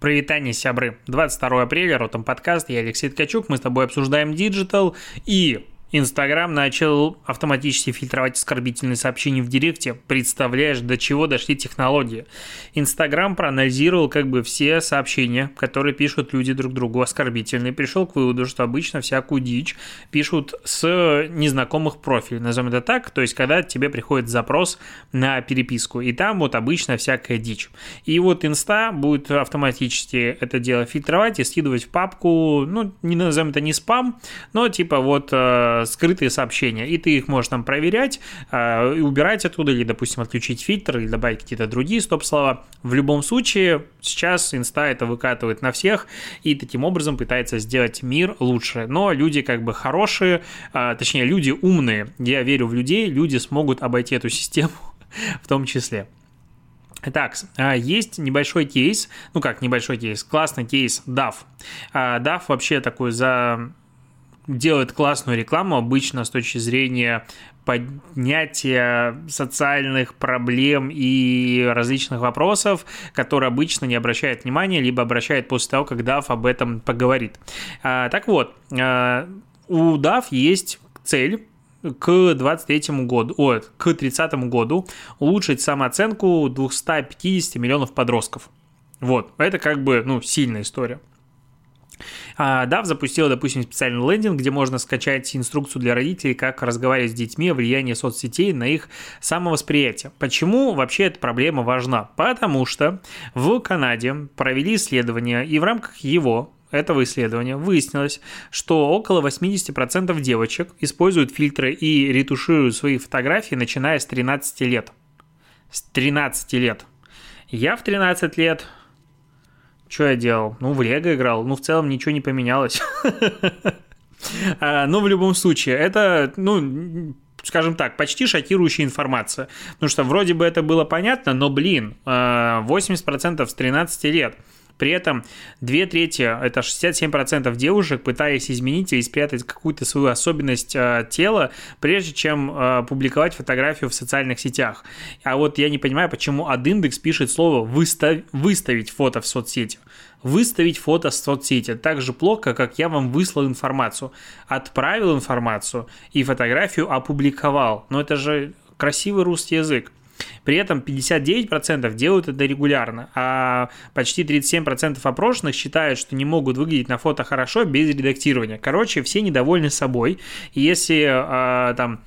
Прывітанне, сябры. 22 апреля, Ртом подкаст, я Алексей Ткачук, мы с тобой обсуждаем диджитал. И Инстаграм начал автоматически фильтровать оскорбительные сообщения в Директе. Представляешь, до чего дошли технологии. Инстаграм проанализировал как бы все сообщения, которые пишут люди друг другу оскорбительные. Пришел к выводу, что обычно всякую дичь пишут с незнакомых профилей, назовем это так. То есть, когда тебе приходит запрос на переписку, и там вот обычно всякая дичь. И вот Инста будет автоматически это дело фильтровать и скидывать в папку, ну, не назовем это не спам, но типа вот скрытые сообщения, и ты их можешь там проверять э, и убирать оттуда, или, допустим, отключить фильтр, или добавить какие-то другие стоп-слова. В любом случае, сейчас инста это выкатывает на всех, и таким образом пытается сделать мир лучше. Но люди как бы хорошие, э, точнее, люди умные. Я верю в людей, люди смогут обойти эту систему в том числе. Так, а, есть небольшой кейс, ну как небольшой кейс, классный кейс DAF. DAF вообще такой за делает классную рекламу обычно с точки зрения поднятия социальных проблем и различных вопросов, которые обычно не обращает внимания, либо обращает после того, как DAF об этом поговорит. А, так вот, а, у DAF есть цель к 23 году, о, к 30 году улучшить самооценку 250 миллионов подростков. Вот, это как бы, ну, сильная история. А, DAV запустила, допустим, специальный лендинг, где можно скачать инструкцию для родителей, как разговаривать с детьми о влиянии соцсетей на их самовосприятие. Почему вообще эта проблема важна? Потому что в Канаде провели исследование, и в рамках его этого исследования выяснилось, что около 80% девочек используют фильтры и ретушируют свои фотографии, начиная с 13 лет. С 13 лет. Я в 13 лет что я делал? Ну, в Лего играл. Ну, в целом ничего не поменялось. А, но ну, в любом случае, это, ну, скажем так, почти шокирующая информация. Потому что вроде бы это было понятно, но, блин, 80% а, с 13 лет – при этом две трети, это 67% девушек, пытаясь изменить или спрятать какую-то свою особенность э, тела, прежде чем э, публиковать фотографию в социальных сетях. А вот я не понимаю, почему Адиндекс пишет слово «выстав... «выставить фото в соцсети». Выставить фото в соцсети так же плохо, как я вам выслал информацию. Отправил информацию и фотографию опубликовал. Но это же красивый русский язык. При этом 59% делают это регулярно, а почти 37% опрошенных считают, что не могут выглядеть на фото хорошо без редактирования. Короче, все недовольны собой. И если а, там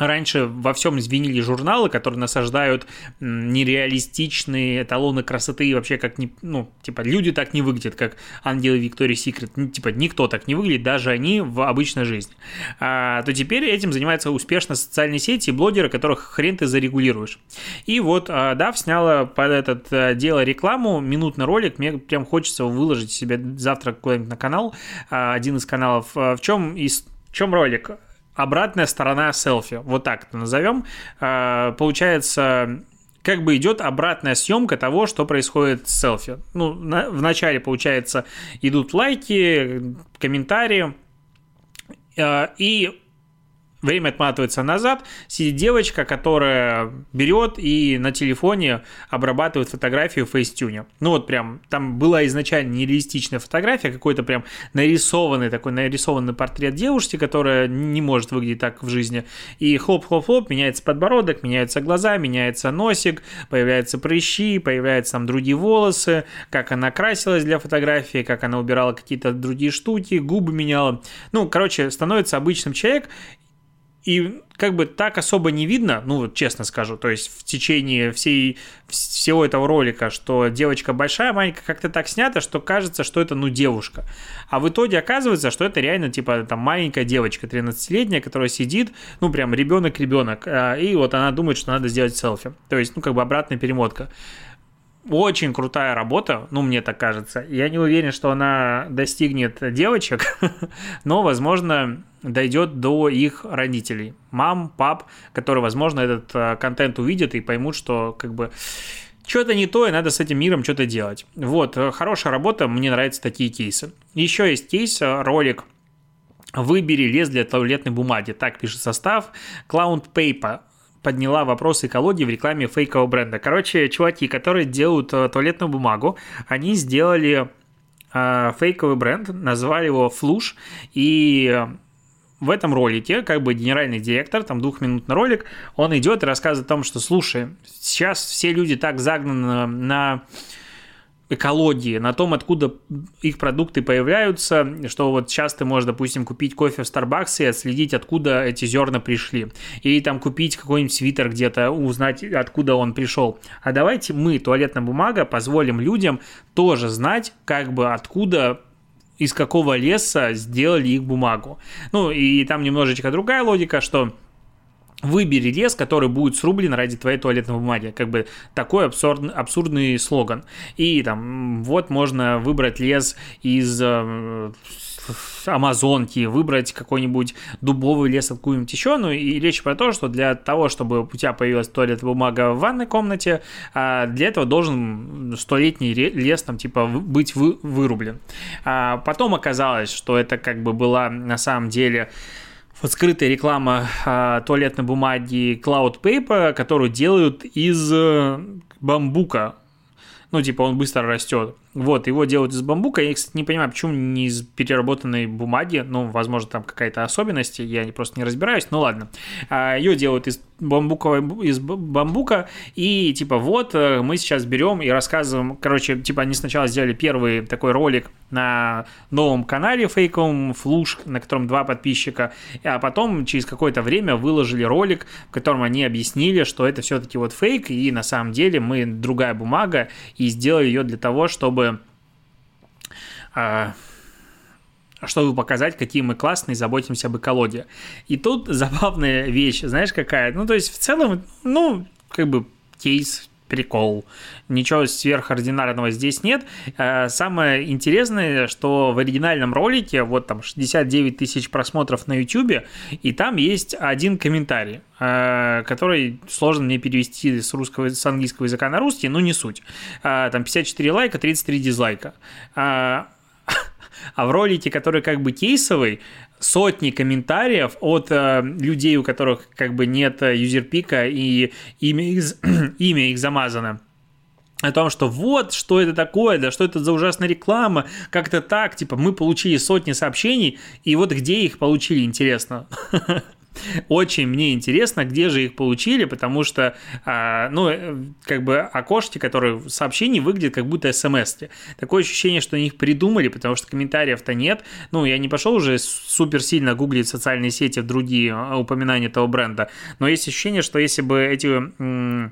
Раньше во всем звенили журналы, которые насаждают нереалистичные эталоны красоты и вообще как не, ну, типа, люди так не выглядят, как ангелы Виктории Секрет, типа, никто так не выглядит, даже они в обычной жизни. А, то теперь этим занимаются успешно социальные сети и блогеры, которых хрен ты зарегулируешь. И вот а, Дав сняла под это а, дело рекламу, минутный ролик, мне прям хочется выложить себе завтра куда-нибудь на канал, а, один из каналов. В чем, в чем ролик? Обратная сторона селфи, вот так это назовем. А, получается, как бы идет обратная съемка того, что происходит с селфи. Ну, на, вначале, получается, идут лайки, комментарии, а, и Время отматывается назад, сидит девочка, которая берет и на телефоне обрабатывает фотографию в Facetune. Ну вот прям, там была изначально нереалистичная фотография, какой-то прям нарисованный такой нарисованный портрет девушки, которая не может выглядеть так в жизни. И хлоп-хлоп-хлоп, меняется подбородок, меняются глаза, меняется носик, появляются прыщи, появляются там другие волосы, как она красилась для фотографии, как она убирала какие-то другие штуки, губы меняла. Ну, короче, становится обычным человек, и как бы так особо не видно, ну вот честно скажу, то есть в течение всей, всего этого ролика, что девочка большая, маленькая, как-то так снято, что кажется, что это ну девушка. А в итоге оказывается, что это реально типа там маленькая девочка, 13-летняя, которая сидит, ну прям ребенок-ребенок, а, и вот она думает, что надо сделать селфи. То есть, ну как бы обратная перемотка очень крутая работа, ну, мне так кажется. Я не уверен, что она достигнет девочек, но, возможно, дойдет до их родителей. Мам, пап, которые, возможно, этот э, контент увидят и поймут, что, как бы, что-то не то, и надо с этим миром что-то делать. Вот, э, хорошая работа, мне нравятся такие кейсы. Еще есть кейс, э, ролик Выбери лес для туалетной бумаги. Так пишет состав. Cloud Paper подняла вопрос экологии в рекламе фейкового бренда. Короче, чуваки, которые делают э, туалетную бумагу, они сделали э, фейковый бренд, назвали его Флуш, и в этом ролике, как бы генеральный директор, там двухминутный ролик, он идет и рассказывает о том, что, слушай, сейчас все люди так загнаны на экологии, на том, откуда их продукты появляются, что вот сейчас ты можешь, допустим, купить кофе в Starbucks и отследить, откуда эти зерна пришли. Или там купить какой-нибудь свитер где-то, узнать, откуда он пришел. А давайте мы, туалетная бумага, позволим людям тоже знать, как бы откуда из какого леса сделали их бумагу. Ну, и там немножечко другая логика, что Выбери лес, который будет срублен ради твоей туалетной бумаги. Как бы такой абсурд, абсурдный слоган. И там вот можно выбрать лес из э, Амазонки, выбрать какой-нибудь дубовый лес откуда-нибудь еще. Ну и речь про то, что для того, чтобы у тебя появилась туалетная бумага в ванной комнате, а для этого должен столетний лес там типа быть вы, вырублен. А потом оказалось, что это как бы была на самом деле скрытая реклама а, туалетной бумаги Cloud Paper, которую делают из э, бамбука. Ну, типа, он быстро растет. Вот, его делают из бамбука. Я, кстати, не понимаю, почему не из переработанной бумаги. Ну, возможно, там какая-то особенность, я просто не разбираюсь. Ну, ладно. А, Ее делают из бамбуковой, из бамбука. И, типа, вот, э, мы сейчас берем и рассказываем. Короче, типа, они сначала сделали первый такой ролик на новом канале фейковом Флуш, на котором два подписчика. А потом, через какое-то время, выложили ролик, в котором они объяснили, что это все-таки вот фейк. И, на самом деле, мы другая бумага. И сделали ее для того, чтобы чтобы а, чтобы показать, какие мы классные, заботимся об экологии. И тут забавная вещь, знаешь, какая? Ну, то есть, в целом, ну, как бы кейс прикол. Ничего сверхординарного здесь нет. Э, самое интересное, что в оригинальном ролике, вот там 69 тысяч просмотров на YouTube, и там есть один комментарий, э, который сложно мне перевести с русского, с английского языка на русский, но не суть. Э, там 54 лайка, 33 дизлайка. А в ролике, который как бы кейсовый, сотни комментариев от э, людей, у которых как бы нет э, юзерпика и имя их, имя их замазано о том, что вот, что это такое, да что это за ужасная реклама, как-то так, типа, мы получили сотни сообщений, и вот где их получили, интересно. Очень мне интересно, где же их получили, потому что, а, ну, э, как бы окошки, которые в сообщении выглядят как будто смс. -ки. Такое ощущение, что они их придумали, потому что комментариев-то нет. Ну, я не пошел уже супер сильно гуглить социальные сети в другие а, упоминания этого бренда, но есть ощущение, что если бы эти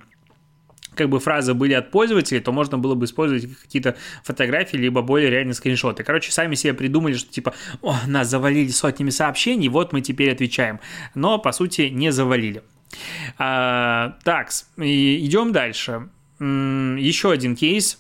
как бы фразы были от пользователей, то можно было бы использовать какие-то фотографии, либо более реальные скриншоты. Короче, сами себе придумали, что типа, о, нас завалили сотнями сообщений, вот мы теперь отвечаем. Но, по сути, не завалили. А, так, идем дальше. Еще один кейс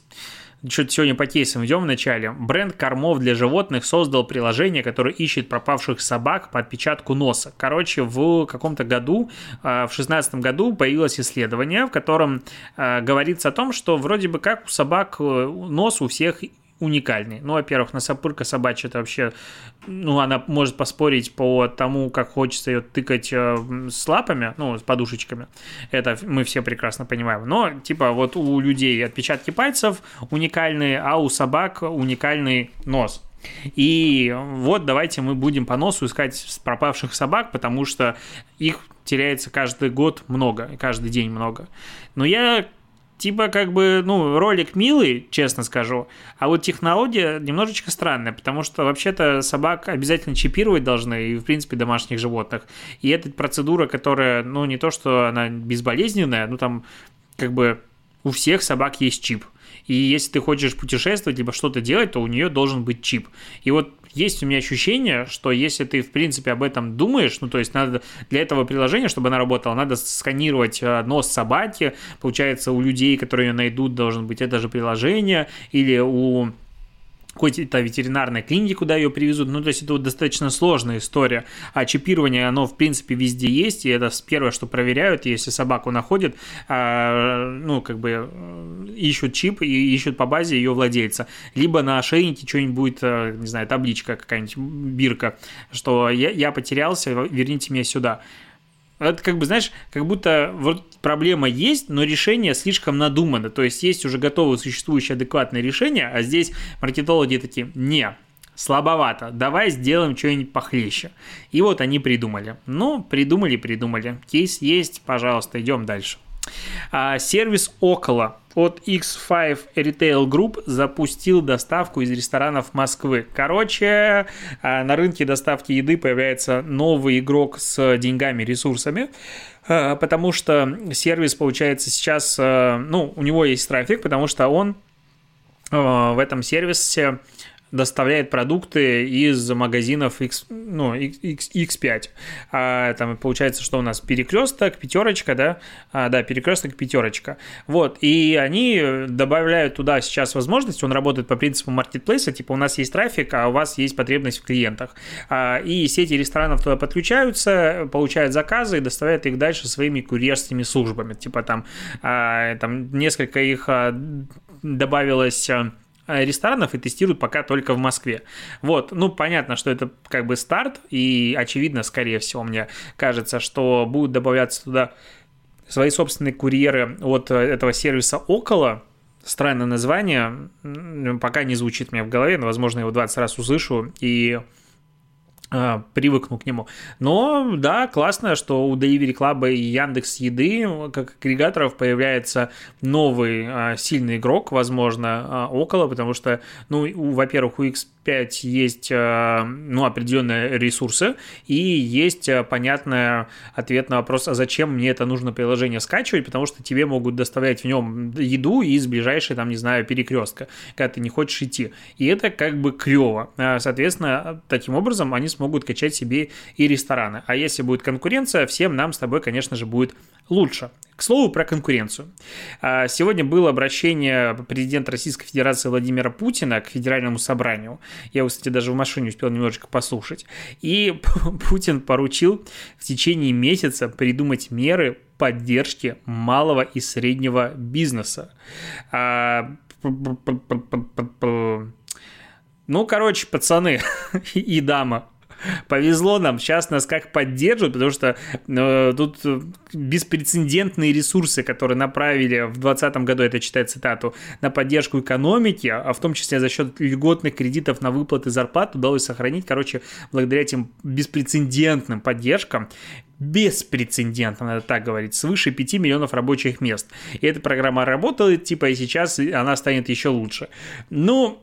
что-то сегодня по кейсам идем вначале. Бренд кормов для животных создал приложение, которое ищет пропавших собак по отпечатку носа. Короче, в каком-то году, а, в шестнадцатом году появилось исследование, в котором а, говорится о том, что вроде бы как у собак э, нос у всех уникальный. Ну, во-первых, носопырка собачья это вообще, ну, она может поспорить по тому, как хочется ее тыкать э, с лапами, ну, с подушечками. Это мы все прекрасно понимаем. Но, типа, вот у людей отпечатки пальцев уникальные, а у собак уникальный нос. И вот давайте мы будем по носу искать пропавших собак, потому что их теряется каждый год много, каждый день много. Но я типа как бы, ну, ролик милый, честно скажу, а вот технология немножечко странная, потому что вообще-то собак обязательно чипировать должны, и, в принципе, домашних животных. И эта процедура, которая, ну, не то, что она безболезненная, ну, там, как бы у всех собак есть чип. И если ты хочешь путешествовать, либо что-то делать, то у нее должен быть чип. И вот есть у меня ощущение, что если ты, в принципе, об этом думаешь, ну, то есть надо для этого приложения, чтобы она работала, надо сканировать э, нос собаки, получается, у людей, которые ее найдут, должен быть это же приложение, или у какой-то ветеринарной клинике, куда ее привезут. Ну, то есть это вот достаточно сложная история. А чипирование, оно, в принципе, везде есть, и это первое, что проверяют, если собаку находят, а, ну, как бы э, ищут чип и ищут по базе ее владельца. Либо на ошейнике что-нибудь будет, э, не знаю, табличка какая-нибудь, бирка, что я, я потерялся, верните меня сюда. Это как бы, знаешь, как будто вот проблема есть, но решение слишком надумано. То есть есть уже готовое существующее адекватное решение, а здесь маркетологи такие, не, слабовато, давай сделаем что-нибудь похлеще. И вот они придумали. Ну, придумали, придумали. Кейс есть, пожалуйста, идем дальше. А, сервис Около от X5 Retail Group запустил доставку из ресторанов Москвы. Короче, а, на рынке доставки еды появляется новый игрок с деньгами, ресурсами а, потому что сервис, получается, сейчас, ну, у него есть трафик, потому что он в этом сервисе доставляет продукты из магазинов X, ну, X, X5. А, там получается, что у нас перекресток, пятерочка, да? А, да, перекресток, пятерочка. Вот, и они добавляют туда сейчас возможность, он работает по принципу маркетплейса, типа у нас есть трафик, а у вас есть потребность в клиентах. А, и сети ресторанов туда подключаются, получают заказы и доставляют их дальше своими курьерскими службами. Типа там, а, там несколько их а, добавилось а, ресторанов и тестируют пока только в Москве. Вот, ну, понятно, что это как бы старт, и очевидно, скорее всего, мне кажется, что будут добавляться туда свои собственные курьеры от э, этого сервиса около, странное название, пока не звучит меня в голове, но, возможно, его 20 раз услышу, и привыкну к нему. Но да, классно, что у Delivery Club и Яндекс Еды как агрегаторов появляется новый а, сильный игрок, возможно, а, около, потому что, ну, во-первых, у X 5 есть э, ну, определенные ресурсы и есть э, понятный ответ на вопрос, а зачем мне это нужно приложение скачивать, потому что тебе могут доставлять в нем еду из ближайшей, там, не знаю, перекрестка, когда ты не хочешь идти. И это как бы клево. Э, соответственно, таким образом они смогут качать себе и рестораны. А если будет конкуренция, всем нам с тобой, конечно же, будет лучше. К слову про конкуренцию. А, сегодня было обращение президента Российской Федерации Владимира Путина к Федеральному собранию. Я, кстати, даже в машине успел немножечко послушать. И Путин поручил в течение месяца придумать меры поддержки малого и среднего бизнеса. А, ну, короче, пацаны и дама, повезло нам, сейчас нас как поддержат, потому что э, тут беспрецедентные ресурсы, которые направили в 2020 году, это читать цитату, на поддержку экономики, а в том числе за счет льготных кредитов на выплаты зарплат удалось сохранить, короче, благодаря этим беспрецедентным поддержкам, беспрецедентно, надо так говорить, свыше 5 миллионов рабочих мест. И эта программа работает, типа, и сейчас она станет еще лучше. Ну,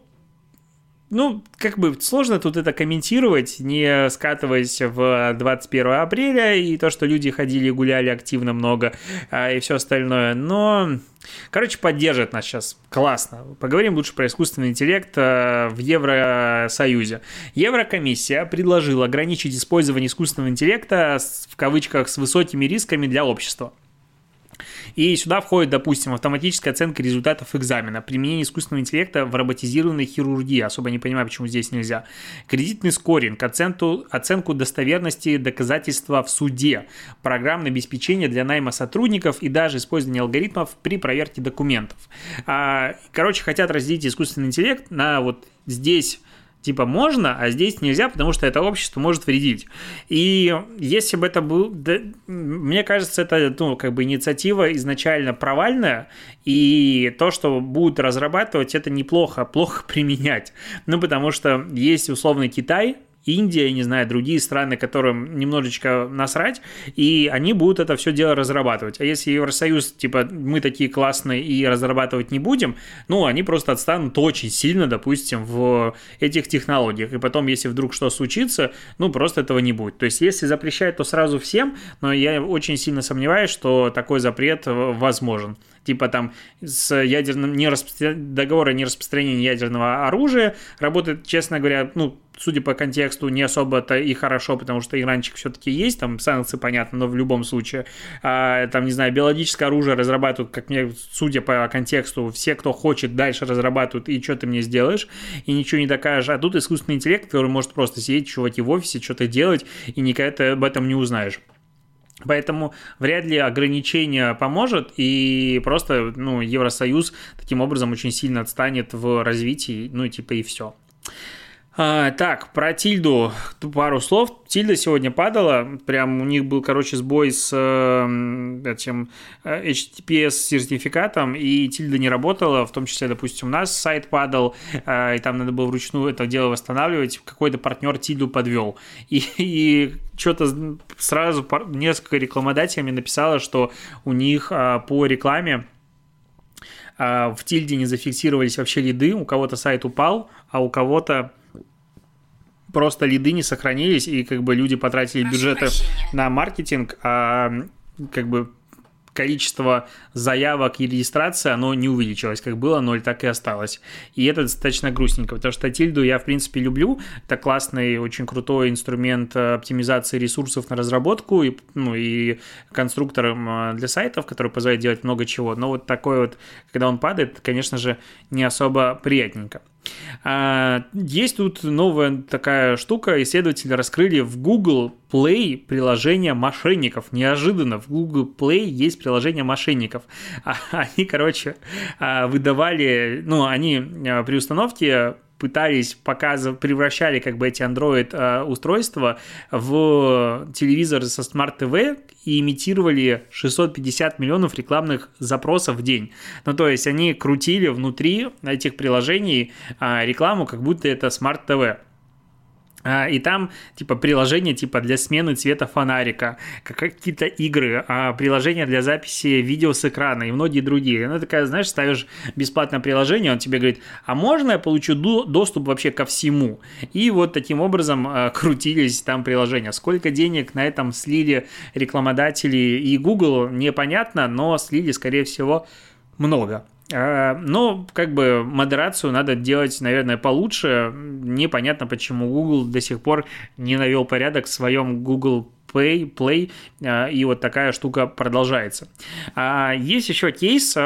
ну, как бы сложно тут это комментировать, не скатываясь в 21 апреля и то, что люди ходили гуляли активно много а, и все остальное. Но, короче, поддержит нас сейчас. Классно. Поговорим лучше про искусственный интеллект а, в Евросоюзе. Еврокомиссия предложила ограничить использование искусственного интеллекта в кавычках с высокими рисками для общества. И сюда входит, допустим, автоматическая оценка результатов экзамена, применение искусственного интеллекта в роботизированной хирургии, особо не понимаю, почему здесь нельзя, кредитный скоринг, оценку, оценку достоверности доказательства в суде, программное обеспечение для найма сотрудников и даже использование алгоритмов при проверке документов. А, короче, хотят разделить искусственный интеллект на вот здесь типа можно, а здесь нельзя, потому что это общество может вредить. И если бы это был, да, мне кажется, это ну, как бы инициатива изначально провальная, и то, что будут разрабатывать, это неплохо, плохо применять. Ну, потому что есть условный Китай, Индия, не знаю, другие страны, которым немножечко насрать, и они будут это все дело разрабатывать. А если Евросоюз, типа, мы такие классные и разрабатывать не будем, ну, они просто отстанут очень сильно, допустим, в этих технологиях. И потом, если вдруг что случится, ну, просто этого не будет. То есть, если запрещать, то сразу всем, но я очень сильно сомневаюсь, что такой запрет возможен типа там с ядерным не распро... договора не распространения ядерного оружия работает, честно говоря, ну, судя по контексту, не особо-то и хорошо, потому что иранчик все-таки есть, там санкции, понятно, но в любом случае, а, там, не знаю, биологическое оружие разрабатывают, как мне, судя по контексту, все, кто хочет, дальше разрабатывают, и что ты мне сделаешь, и ничего не докажешь, а тут искусственный интеллект, который может просто сидеть, чуваки, в офисе, что-то делать, и никогда ты об этом не узнаешь. Поэтому вряд ли ограничение поможет, и просто ну, Евросоюз таким образом очень сильно отстанет в развитии, ну, типа и все. А, так, про Тильду пару слов. Тильда сегодня падала, прям у них был, короче, сбой с э, этим э, HTTPS-сертификатом, и Тильда не работала, в том числе, допустим, у нас сайт падал, э, и там надо было вручную это дело восстанавливать, какой-то партнер Тильду подвел. И, и что-то сразу несколько рекламодателями написало, что у них э, по рекламе в Тильде не зафиксировались вообще лиды, у кого-то сайт упал, а у кого-то просто лиды не сохранились, и как бы люди потратили Прошу бюджеты прощения. на маркетинг, а как бы количество заявок и регистрации, оно не увеличилось, как было, ноль так и осталось. И это достаточно грустненько, потому что Тильду я, в принципе, люблю. Это классный, очень крутой инструмент оптимизации ресурсов на разработку и, ну, и конструктором а, для сайтов, который позволяет делать много чего. Но вот такой вот, когда он падает, конечно же, не особо приятненько. А, есть тут новая такая штука. Исследователи раскрыли в Google Play приложение мошенников. Неожиданно в Google Play есть приложение мошенников. А, они, короче, а, выдавали, ну, они при установке пытались показывать, превращали как бы эти Android э, устройства в телевизоры со Smart TV и имитировали 650 миллионов рекламных запросов в день. Ну, то есть они крутили внутри этих приложений э, рекламу, как будто это Smart TV. А, и там, типа, приложение, типа, для смены цвета фонарика, какие-то игры, а, приложение для записи видео с экрана и многие другие. Ну, такая, знаешь, ставишь бесплатное приложение, он тебе говорит, а можно я получу доступ вообще ко всему? И вот таким образом а, крутились там приложения. Сколько денег на этом слили рекламодатели и Google, непонятно, но слили, скорее всего, много. А, но как бы модерацию надо делать, наверное, получше. Непонятно, почему Google до сих пор не навел порядок в своем Google Play, Play, а, и вот такая штука продолжается. А, есть еще кейс,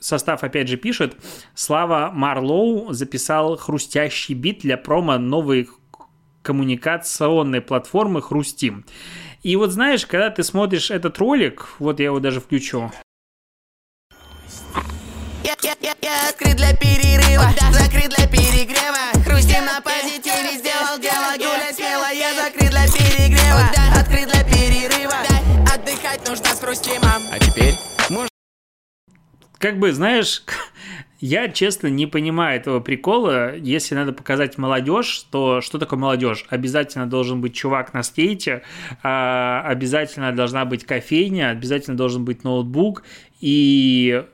состав опять же пишет, Слава Марлоу записал хрустящий бит для промо новой коммуникационной платформы Хрустим. И вот знаешь, когда ты смотришь этот ролик, вот я его даже включу. Я, я, открыт для перерыва, да. закрыт для перегрева Хрустим на позитиве, сделал дело, гуляй смело Я закрыт для перегрева, да. открыт для перерыва да. Отдыхать нужно с хрустимом А теперь можно... Как бы, знаешь, я, честно, не понимаю этого прикола. Если надо показать молодежь, то что такое молодежь? Обязательно должен быть чувак на скейте, а, обязательно должна быть кофейня, обязательно должен быть ноутбук, и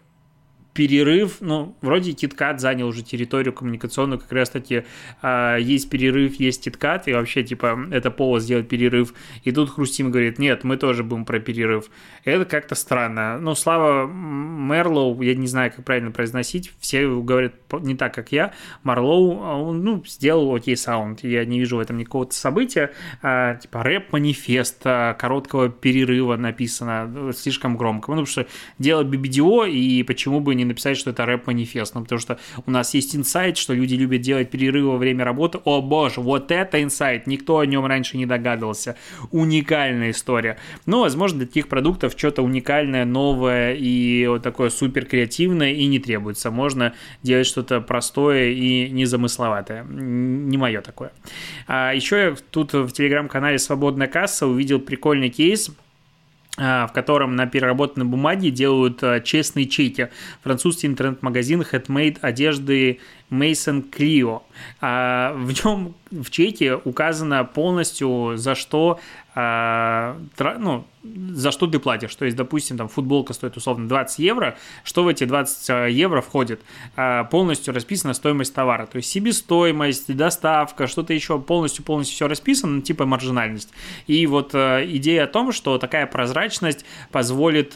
перерыв, ну, вроде KitKat занял уже территорию коммуникационную, как раз таки э, есть перерыв, есть KitKat, и вообще, типа, это повод сделать перерыв. И тут Хрустим говорит, нет, мы тоже будем про перерыв. Это как-то странно. Ну, Слава Мерлоу, я не знаю, как правильно произносить, все говорят не так, как я. Марлоу, а он, ну, сделал окей саунд, я не вижу в этом никакого события. А, типа, рэп-манифест а, короткого перерыва написано слишком громко. Ну, потому что дело BBDO, и почему бы не написать, что это рэп-манифест, ну, потому что у нас есть инсайт, что люди любят делать перерывы во время работы. О боже, вот это инсайт, никто о нем раньше не догадывался. Уникальная история. Ну, возможно, для таких продуктов что-то уникальное, новое и вот такое супер креативное и не требуется. Можно делать что-то простое и незамысловатое. Не мое такое. А еще я тут в телеграм-канале «Свободная касса» увидел прикольный кейс – в котором на переработанной бумаге делают а, честные чеки. Французский интернет-магазин Headmade одежды Mason Clio. А, в нем в чеке указано полностью, за что ну, за что ты платишь. То есть, допустим, там футболка стоит условно 20 евро, что в эти 20 э, евро входит? А, полностью расписана стоимость товара. То есть себестоимость, доставка, что-то еще полностью-полностью все расписано, ну, типа маржинальность. И вот идея о том, что такая прозрачность позволит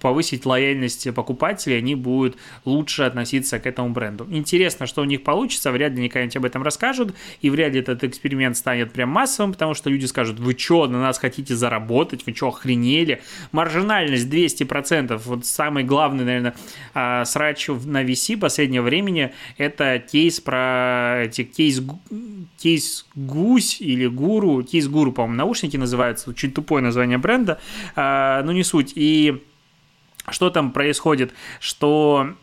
повысить лояльность покупателей, они будут лучше относиться к этому бренду. Интересно, что у них получится, вряд ли они когда-нибудь об этом расскажут, и вряд ли этот эксперимент станет прям массовым, потому что люди скажут, вы что, на нас хотите заработать, вы что, охренели. Маржинальность 200%. Вот самый главный, наверное, а, срач на VC последнего времени это кейс про эти кейс, кейс гусь или гуру. Кейс гуру, по-моему, наушники называются. Чуть тупое название бренда. А, но не суть. И что там происходит? Что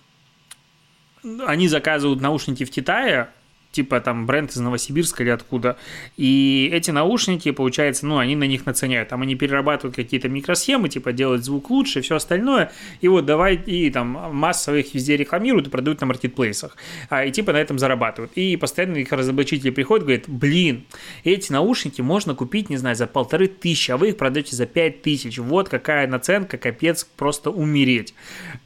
они заказывают наушники в Китае, типа там бренд из Новосибирска или откуда. И эти наушники, получается, ну, они на них наценяют. Там они перерабатывают какие-то микросхемы, типа делают звук лучше и все остальное. И вот давай, и там массово их везде рекламируют и продают на маркетплейсах. А, и типа на этом зарабатывают. И постоянно их разоблачители приходят, говорят, блин, эти наушники можно купить, не знаю, за полторы тысячи, а вы их продаете за пять тысяч. Вот какая наценка, капец, просто умереть.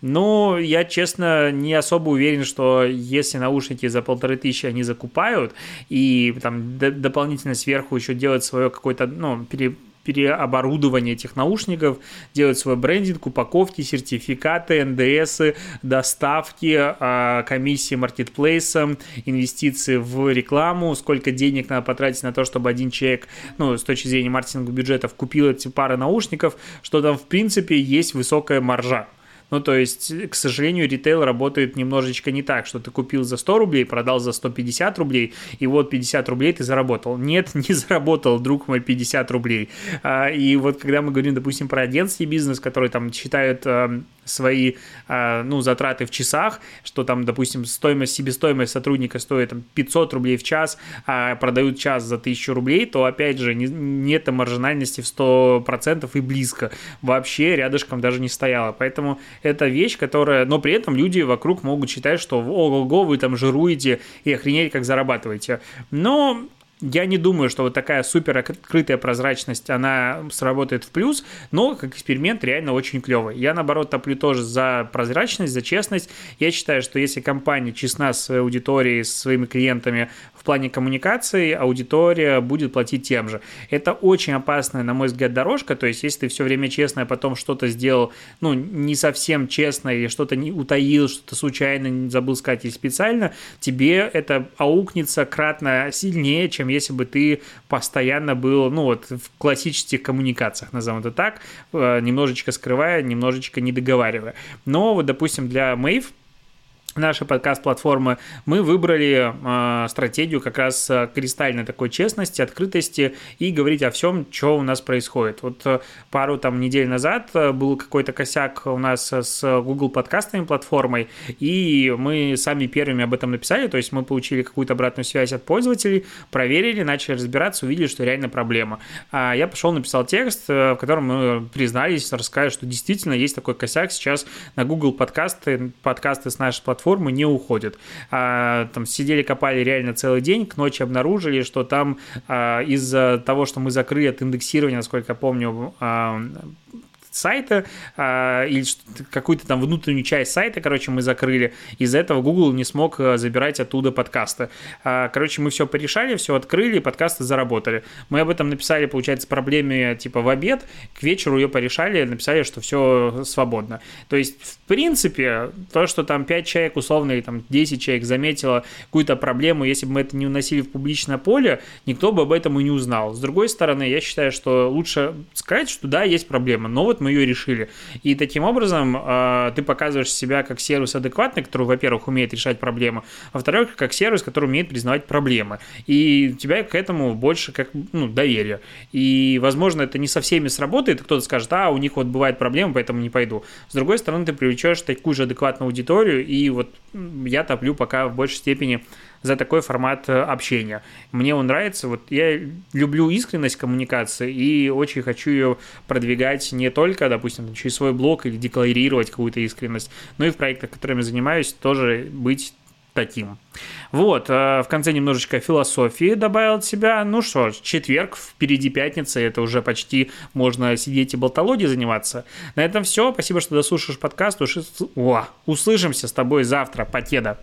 Но я, честно, не особо уверен, что если наушники за полторы тысячи они за закупают, и там дополнительно сверху еще делать свое какое-то, ну, пере, переоборудование этих наушников, делать свой брендинг, упаковки, сертификаты, НДС, доставки, а, комиссии маркетплейсом, инвестиции в рекламу, сколько денег надо потратить на то, чтобы один человек, ну, с точки зрения маркетинга бюджетов, купил эти пары наушников, что там, в принципе, есть высокая маржа. Ну, то есть, к сожалению, ритейл работает немножечко не так, что ты купил за 100 рублей, продал за 150 рублей, и вот 50 рублей ты заработал. Нет, не заработал, друг мой, 50 рублей. А, и вот когда мы говорим, допустим, про агентский бизнес, который там считают эм, свои, а, ну, затраты в часах, что там, допустим, стоимость, себестоимость сотрудника стоит там 500 рублей в час, а продают час за 1000 рублей, то, опять же, не, нет маржинальности в 100% и близко. Вообще рядышком даже не стояло. Поэтому это вещь, которая... Но при этом люди вокруг могут считать, что ого-го, вы там жируете и охренеть, как зарабатываете. Но я не думаю, что вот такая супер открытая прозрачность, она сработает в плюс, но как эксперимент реально очень клевый. Я, наоборот, топлю тоже за прозрачность, за честность. Я считаю, что если компания честна с своей аудиторией, с своими клиентами плане коммуникации, аудитория будет платить тем же. Это очень опасная, на мой взгляд, дорожка. То есть, если ты все время честно, а потом что-то сделал, ну, не совсем честно, или что-то не утаил, что-то случайно забыл сказать или специально, тебе это аукнется кратно сильнее, чем если бы ты постоянно был, ну вот, в классических коммуникациях, назовем это так, э, немножечко скрывая, немножечко не договаривая. Но вот, допустим, для Мэйв нашей подкаст-платформы, мы выбрали э, стратегию как раз э, кристальной такой честности, открытости и говорить о всем, что у нас происходит. Вот э, пару там недель назад был какой-то косяк у нас с Google подкастами платформой, и мы сами первыми об этом написали, то есть мы получили какую-то обратную связь от пользователей, проверили, начали разбираться, увидели, что реально проблема. А я пошел, написал текст, в котором мы признались, рассказали, что действительно есть такой косяк сейчас на Google подкасты, подкасты с нашей платформы платформы не уходят. А, там сидели, копали реально целый день, к ночи обнаружили, что там а, из-за того, что мы закрыли от индексирования, насколько я помню, а, сайта а, или какую-то там внутреннюю часть сайта, короче, мы закрыли. Из-за этого Google не смог э, забирать оттуда подкасты. А, короче, мы все порешали, все открыли, подкасты заработали. Мы об этом написали, получается, проблеме типа в обед, к вечеру ее порешали, написали, что все свободно. То есть, в принципе, то, что там 5 человек, условно, или там 10 человек заметило какую-то проблему, если бы мы это не уносили в публичное поле, никто бы об этом и не узнал. С другой стороны, я считаю, что лучше сказать, что да, есть проблема, но вот мы ее решили. И таким образом э, ты показываешь себя как сервис адекватный, который, во-первых, умеет решать проблемы, а во-вторых, как сервис, который умеет признавать проблемы. И у тебя к этому больше как ну, доверие. И, возможно, это не со всеми сработает, кто-то скажет, а, у них вот бывает проблемы, поэтому не пойду. С другой стороны, ты привлечешь такую же адекватную аудиторию, и вот я топлю пока в большей степени за такой формат э, общения. Мне он нравится. Вот я люблю искренность коммуникации и очень хочу ее продвигать не только, допустим, через свой блог или декларировать какую-то искренность, но и в проектах, которыми занимаюсь, тоже быть таким. Вот, э, в конце немножечко философии добавил от себя. Ну что четверг, впереди пятница, это уже почти можно сидеть и болтологией заниматься. На этом все. Спасибо, что дослушаешь подкаст. Услышимся с тобой завтра. Покеда.